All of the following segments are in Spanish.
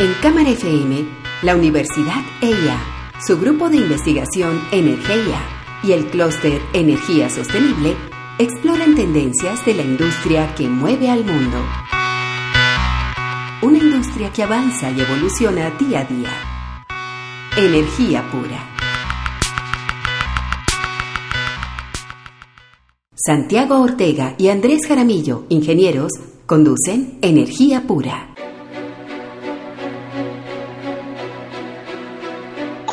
En Cámara FM, la Universidad EIA, su grupo de investigación Energía y el clúster Energía Sostenible exploran tendencias de la industria que mueve al mundo. Una industria que avanza y evoluciona día a día. Energía pura. Santiago Ortega y Andrés Jaramillo, ingenieros, conducen Energía pura.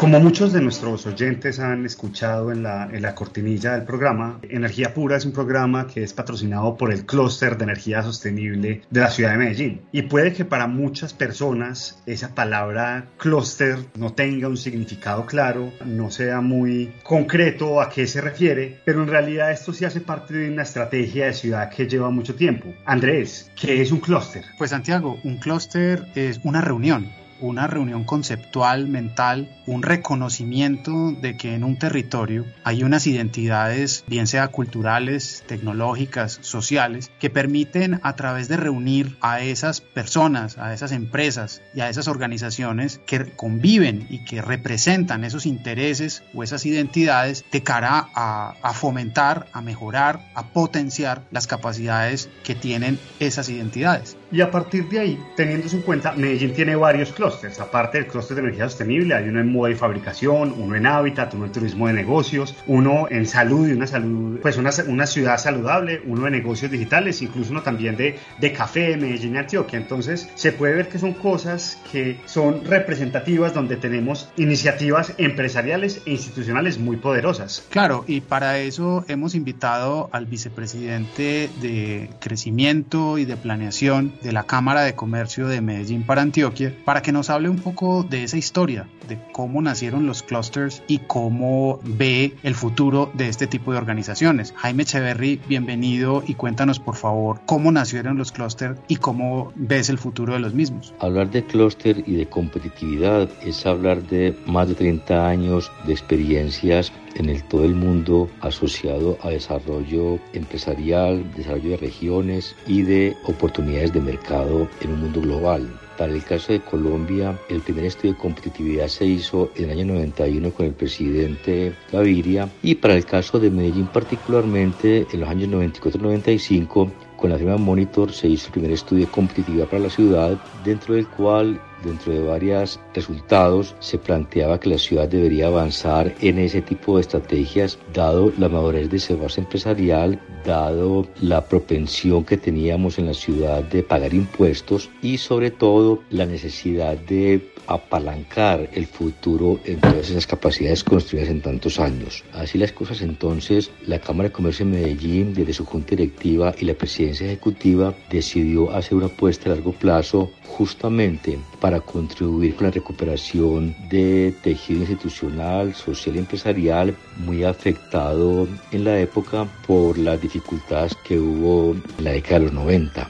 Como muchos de nuestros oyentes han escuchado en la, cortinilla del programa, Energía Pura es un programa que es patrocinado por el Clúster de Energía Sostenible de la ciudad de Medellín. Y puede que para muchas personas esa palabra clúster no tenga un significado claro, no sea muy concreto a qué se refiere, pero en realidad esto sí hace parte de una estrategia de ciudad que lleva mucho tiempo. Andrés, ¿qué es un clúster? Pues Santiago, un clúster es una reunión una reunión conceptual, mental, un reconocimiento de que en un territorio hay unas identidades, bien sea culturales, tecnológicas, sociales, que permiten a través de reunir a esas personas, a esas empresas y a esas organizaciones que conviven y que representan esos intereses o esas identidades de cara a, a fomentar, a mejorar, a potenciar las capacidades que tienen esas identidades. Y a partir de ahí, teniéndose en cuenta, Medellín tiene varios clústeres. Aparte del clúster de energía sostenible, hay uno en moda y fabricación, uno en hábitat, uno en turismo de negocios, uno en salud y una salud, pues una, una ciudad saludable, uno de negocios digitales, incluso uno también de, de café, Medellín y Antioquia. Entonces, se puede ver que son cosas que son representativas donde tenemos iniciativas empresariales e institucionales muy poderosas. Claro, y para eso hemos invitado al vicepresidente de crecimiento y de planeación de la Cámara de Comercio de Medellín para Antioquia para que nos hable un poco de esa historia, de cómo nacieron los clusters y cómo ve el futuro de este tipo de organizaciones. Jaime Echeverry, bienvenido y cuéntanos por favor cómo nacieron los clusters y cómo ves el futuro de los mismos. Hablar de clúster y de competitividad es hablar de más de 30 años de experiencias en todo el mundo asociado a desarrollo empresarial, desarrollo de regiones y de oportunidades de mercado en un mundo global. Para el caso de Colombia, el primer estudio de competitividad se hizo en el año 91 con el presidente Gaviria y para el caso de Medellín particularmente en los años 94-95 con la firma Monitor se hizo el primer estudio de competitividad para la ciudad, dentro del cual dentro de varios resultados se planteaba que la ciudad debería avanzar en ese tipo de estrategias dado la madurez de ese base empresarial, dado la propensión que teníamos en la ciudad de pagar impuestos y sobre todo la necesidad de apalancar el futuro en todas esas capacidades construidas en tantos años. Así las cosas entonces, la Cámara de Comercio de Medellín, desde su junta directiva y la presidencia ejecutiva, decidió hacer una apuesta a largo plazo justamente para contribuir con la recuperación de tejido institucional, social y empresarial muy afectado en la época por las dificultades que hubo en la década de los 90.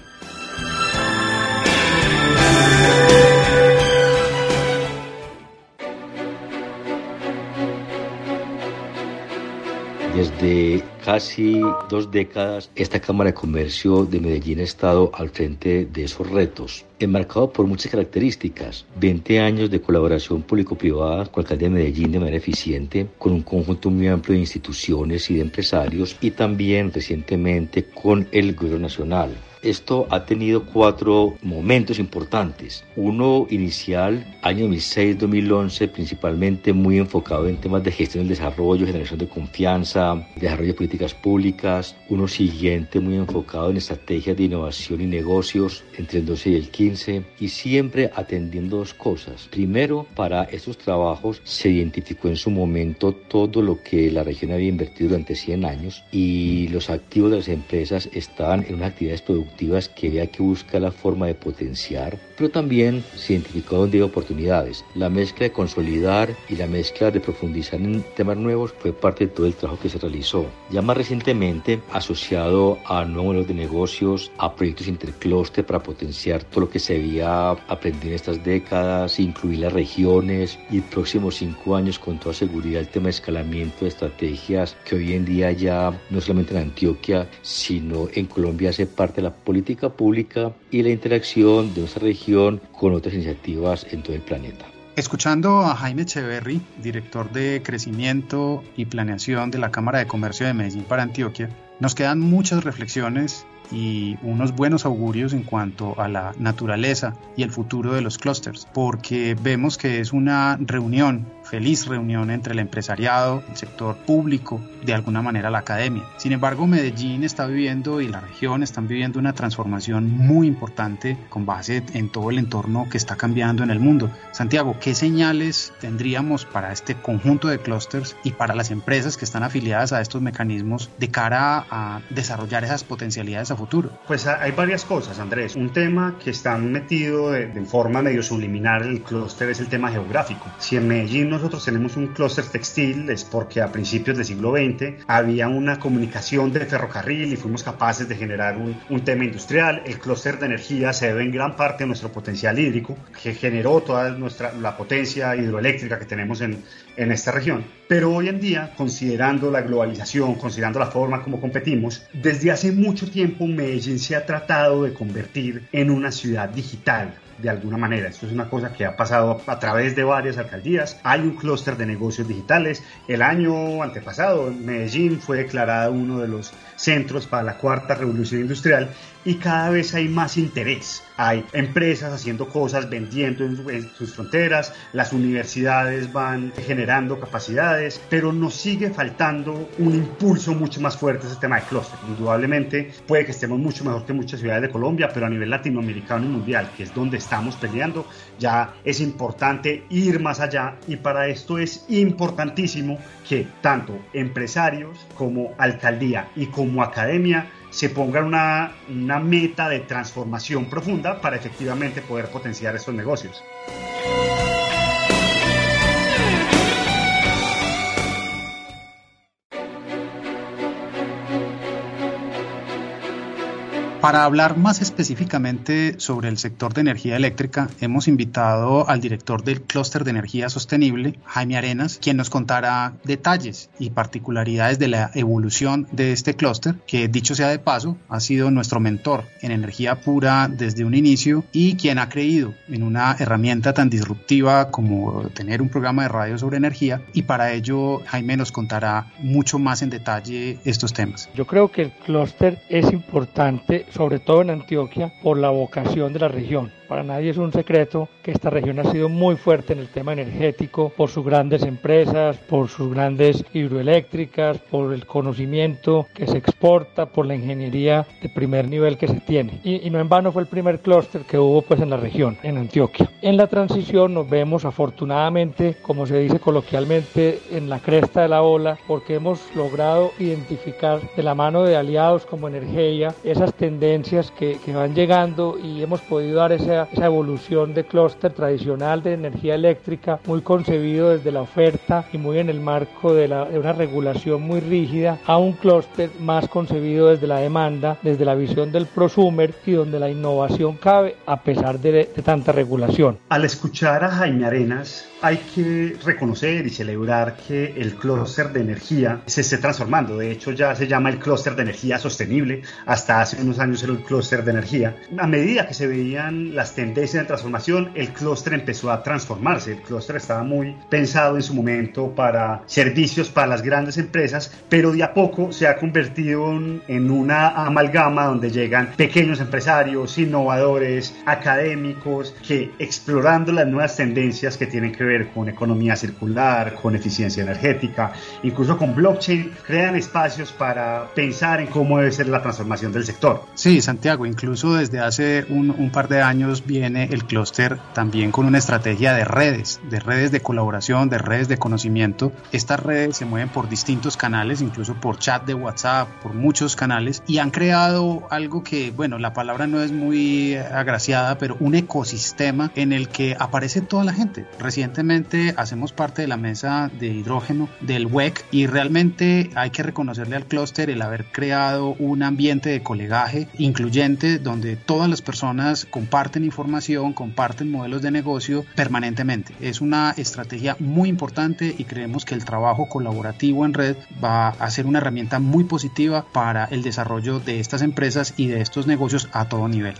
Casi dos décadas, esta Cámara de Comercio de Medellín ha estado al frente de esos retos, enmarcado por muchas características. 20 años de colaboración público-privada con la alcaldía de Medellín de manera eficiente, con un conjunto muy amplio de instituciones y de empresarios, y también recientemente con el gobierno nacional esto ha tenido cuatro momentos importantes. Uno inicial, año 2006-2011, principalmente muy enfocado en temas de gestión del desarrollo, generación de confianza, desarrollo de políticas públicas. Uno siguiente, muy enfocado en estrategias de innovación y negocios entre el 12 y el 15. Y siempre atendiendo dos cosas. Primero, para estos trabajos se identificó en su momento todo lo que la región había invertido durante 100 años y los activos de las empresas estaban en unas actividades productivas que había que buscar la forma de potenciar, pero también se identificó donde hay oportunidades. La mezcla de consolidar y la mezcla de profundizar en temas nuevos fue parte de todo el trabajo que se realizó. Ya más recientemente asociado a nuevos modelos de negocios, a proyectos intercluster para potenciar todo lo que se había aprendido en estas décadas, incluir las regiones y próximos cinco años con toda seguridad el tema de escalamiento de estrategias que hoy en día ya no solamente en Antioquia, sino en Colombia hace parte de la política pública y la interacción de nuestra región con otras iniciativas en todo el planeta. Escuchando a Jaime Echeverry, director de crecimiento y planeación de la Cámara de Comercio de Medellín para Antioquia, nos quedan muchas reflexiones y unos buenos augurios en cuanto a la naturaleza y el futuro de los clústeres, porque vemos que es una reunión feliz reunión entre el empresariado, el sector público, de alguna manera la academia. Sin embargo, Medellín está viviendo y la región están viviendo una transformación muy importante con base en todo el entorno que está cambiando en el mundo. Santiago, ¿qué señales tendríamos para este conjunto de clústeres y para las empresas que están afiliadas a estos mecanismos de cara a desarrollar esas potencialidades a futuro? Pues hay varias cosas, Andrés. Un tema que está metido de, de forma medio subliminar el clúster es el tema geográfico. Si en Medellín nosotros tenemos un clúster textil es porque a principios del siglo XX había una comunicación de ferrocarril y fuimos capaces de generar un, un tema industrial. El clúster de energía se debe en gran parte a nuestro potencial hídrico, que generó toda nuestra, la potencia hidroeléctrica que tenemos en, en esta región. Pero hoy en día, considerando la globalización, considerando la forma como competimos, desde hace mucho tiempo Medellín se ha tratado de convertir en una ciudad digital de alguna manera. Esto es una cosa que ha pasado a través de varias alcaldías. Hay un clúster de negocios digitales. El año antepasado, Medellín fue declarada uno de los centros para la cuarta revolución industrial y cada vez hay más interés. Hay empresas haciendo cosas, vendiendo en, sus fronteras, las universidades van generando capacidades, pero nos sigue faltando un impulso mucho más fuerte ese tema de clúster. Indudablemente puede que estemos mucho mejor que muchas ciudades de Colombia, pero a nivel latinoamericano y mundial, que es donde estamos peleando, ya es importante ir más allá y para esto es importantísimo que tanto empresarios como alcaldía y como academia se pongan una, una meta de transformación profunda para efectivamente poder potenciar estos negocios. Para hablar más específicamente sobre el sector de energía eléctrica, hemos invitado al director del Clúster de Energía Sostenible, Jaime Arenas, quien nos contará detalles y particularidades de la evolución de este clúster, que dicho sea de paso, ha sido nuestro mentor en energía pura desde un inicio y quien ha creído en una herramienta tan disruptiva como tener un programa de radio sobre energía y para ello Jaime nos contará mucho más en detalle estos temas. Yo creo que el clúster es importante sobre todo en Antioquia, por la vocación de la región. Para nadie es un secreto que esta región ha sido muy fuerte en el tema energético por sus grandes empresas, por sus grandes hidroeléctricas, por el conocimiento que se exporta, por la ingeniería de primer nivel que se tiene. Y, y no en vano fue el primer clúster que hubo pues en la región, en Antioquia. En la transición nos vemos afortunadamente, como se dice coloquialmente, en la cresta de la ola, porque hemos logrado identificar de la mano de aliados como Energía esas tendencias que, que van llegando y hemos podido dar ese esa, evolución de clúster tradicional de energía eléctrica, muy concebido desde la oferta y muy en el marco de, la, de una regulación muy rígida, a un clúster más concebido desde la demanda, desde la visión del prosumer y donde la innovación cabe a pesar de, de tanta regulación. Al escuchar a Jaime Arenas, hay que reconocer y celebrar que el clúster de energía se esté transformando. De hecho, ya se llama el clúster de energía sostenible. Hasta hace unos años era el clúster de energía. A medida que se veían las tendencias de transformación, el clúster empezó a transformarse. El clúster estaba muy pensado en su momento para servicios para las grandes empresas, pero de a poco se ha convertido en una amalgama donde llegan pequeños empresarios, innovadores, académicos, que explorando las nuevas tendencias que tienen que ver con economía circular, con eficiencia energética, incluso con blockchain, crean espacios para pensar en cómo debe ser la transformación del sector. Sí, Santiago, incluso desde hace un, un par de años nosotros viene el clúster también con una estrategia de redes, de redes de colaboración, de redes de conocimiento. Estas redes se mueven por distintos canales, incluso por chat de WhatsApp, por muchos canales, y han creado algo que, bueno, la palabra no es muy agraciada, pero un ecosistema en el que aparece toda la gente. Recientemente hacemos parte de la mesa de hidrógeno del WEC y realmente hay que reconocerle al clúster el haber creado un ambiente de colegaje incluyente donde todas las personas comparten información, comparten modelos de negocio permanentemente. Es una estrategia muy importante y creemos que el trabajo colaborativo en red va a ser una herramienta muy positiva para el desarrollo de estas empresas y de estos negocios a todo nivel.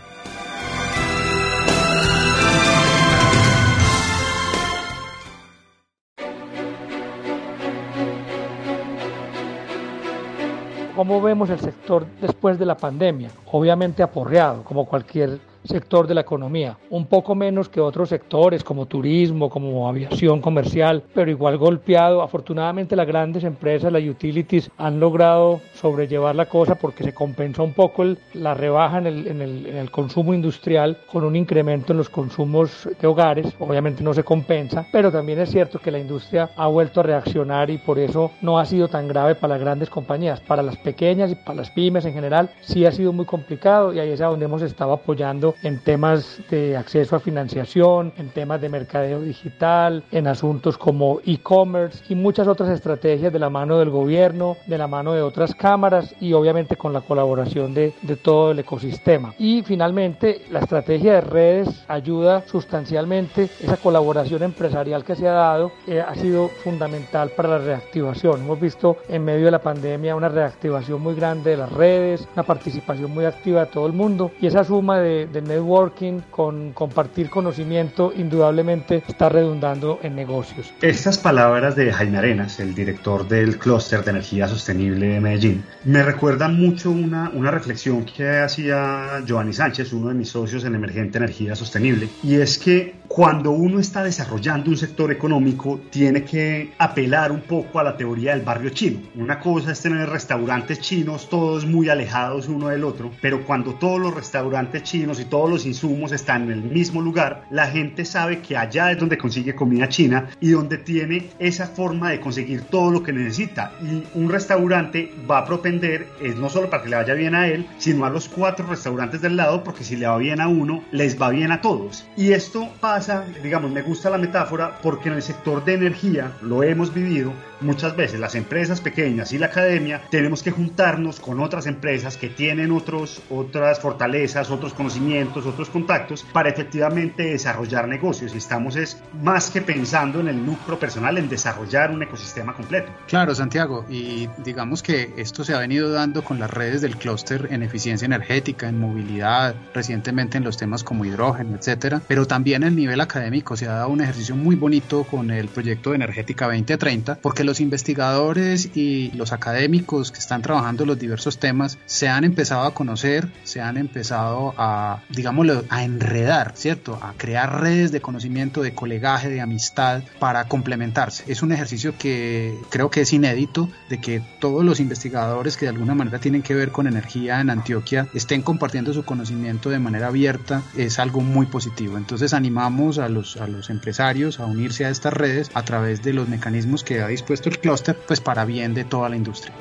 ¿Cómo vemos el sector después de la pandemia? Obviamente aporreado, como cualquier sector de la economía, un poco menos que otros sectores como turismo, como aviación comercial, pero igual golpeado. Afortunadamente las grandes empresas, las utilities, han logrado sobrellevar la cosa porque se compensó un poco la rebaja en el, en, el, en el consumo industrial con un incremento en los consumos de hogares. Obviamente no se compensa, pero también es cierto que la industria ha vuelto a reaccionar y por eso no ha sido tan grave para las grandes compañías. Para las pequeñas y para las pymes en general sí ha sido muy complicado y ahí es a donde hemos estado apoyando en temas de acceso a financiación, en temas de mercadeo digital, en asuntos como e-commerce y muchas otras estrategias de la mano del gobierno, de la mano de otras cámaras y obviamente con la colaboración de, de todo el ecosistema. Y finalmente, la estrategia de redes ayuda sustancialmente esa colaboración empresarial que se ha dado, eh, ha sido fundamental para la reactivación. Hemos visto en medio de la pandemia una reactivación muy grande de las redes, una participación muy activa de todo el mundo y esa suma de, de networking, con compartir conocimiento, indudablemente está redundando en negocios. Estas palabras de Jaime Arenas, el director del Clúster de Energía Sostenible de Medellín, me recuerdan mucho una, una reflexión que hacía Giovanni Sánchez, uno de mis socios en Emergente Energía Sostenible, y es que cuando uno está desarrollando un sector económico, tiene que apelar un poco a la teoría del barrio chino. Una cosa es tener restaurantes chinos, todos muy alejados uno del otro, pero cuando todos los restaurantes chinos y todos los insumos están en el mismo lugar, la gente sabe que allá es donde consigue comida china y donde tiene esa forma de conseguir todo lo que necesita. Y un restaurante va a propender, es no solo para que le vaya bien a él, sino a los cuatro restaurantes del lado, porque si le va bien a uno, les va bien a todos. Y esto pasa, digamos, me gusta la metáfora, porque en el sector de energía lo hemos vivido muchas veces. Las empresas pequeñas y la academia tenemos que juntarnos con otras empresas que tienen otros, otras fortalezas, otros conocimientos otros contactos para efectivamente desarrollar negocios y estamos es más que pensando en el lucro personal, en desarrollar un ecosistema completo. Claro, Santiago, y digamos que esto se ha venido dando con las redes del clúster en eficiencia energética, en movilidad, recientemente en los temas como hidrógeno, etcétera, pero también el nivel académico se ha dado un ejercicio muy bonito con el proyecto de Energética 2030, porque los investigadores y los académicos que están trabajando los diversos temas se han empezado a conocer, se han empezado a digámoslo, a enredar, ¿cierto? A crear redes de conocimiento, de colegaje, de amistad para complementarse. Es un ejercicio que creo que es inédito, de que todos los investigadores que de alguna manera tienen que ver con energía en Antioquia estén compartiendo su conocimiento de manera abierta, es algo muy positivo. Entonces animamos a los, a los empresarios a unirse a estas redes a través de los mecanismos que ha dispuesto el clúster, pues para bien de toda la industria.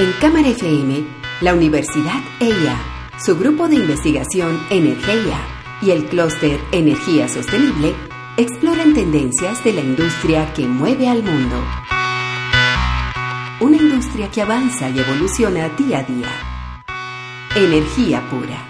En Cámara FM, la Universidad EIA, su grupo de investigación Energía y el clúster Energía Sostenible exploran tendencias de la industria que mueve al mundo. Una industria que avanza y evoluciona día a día. Energía pura.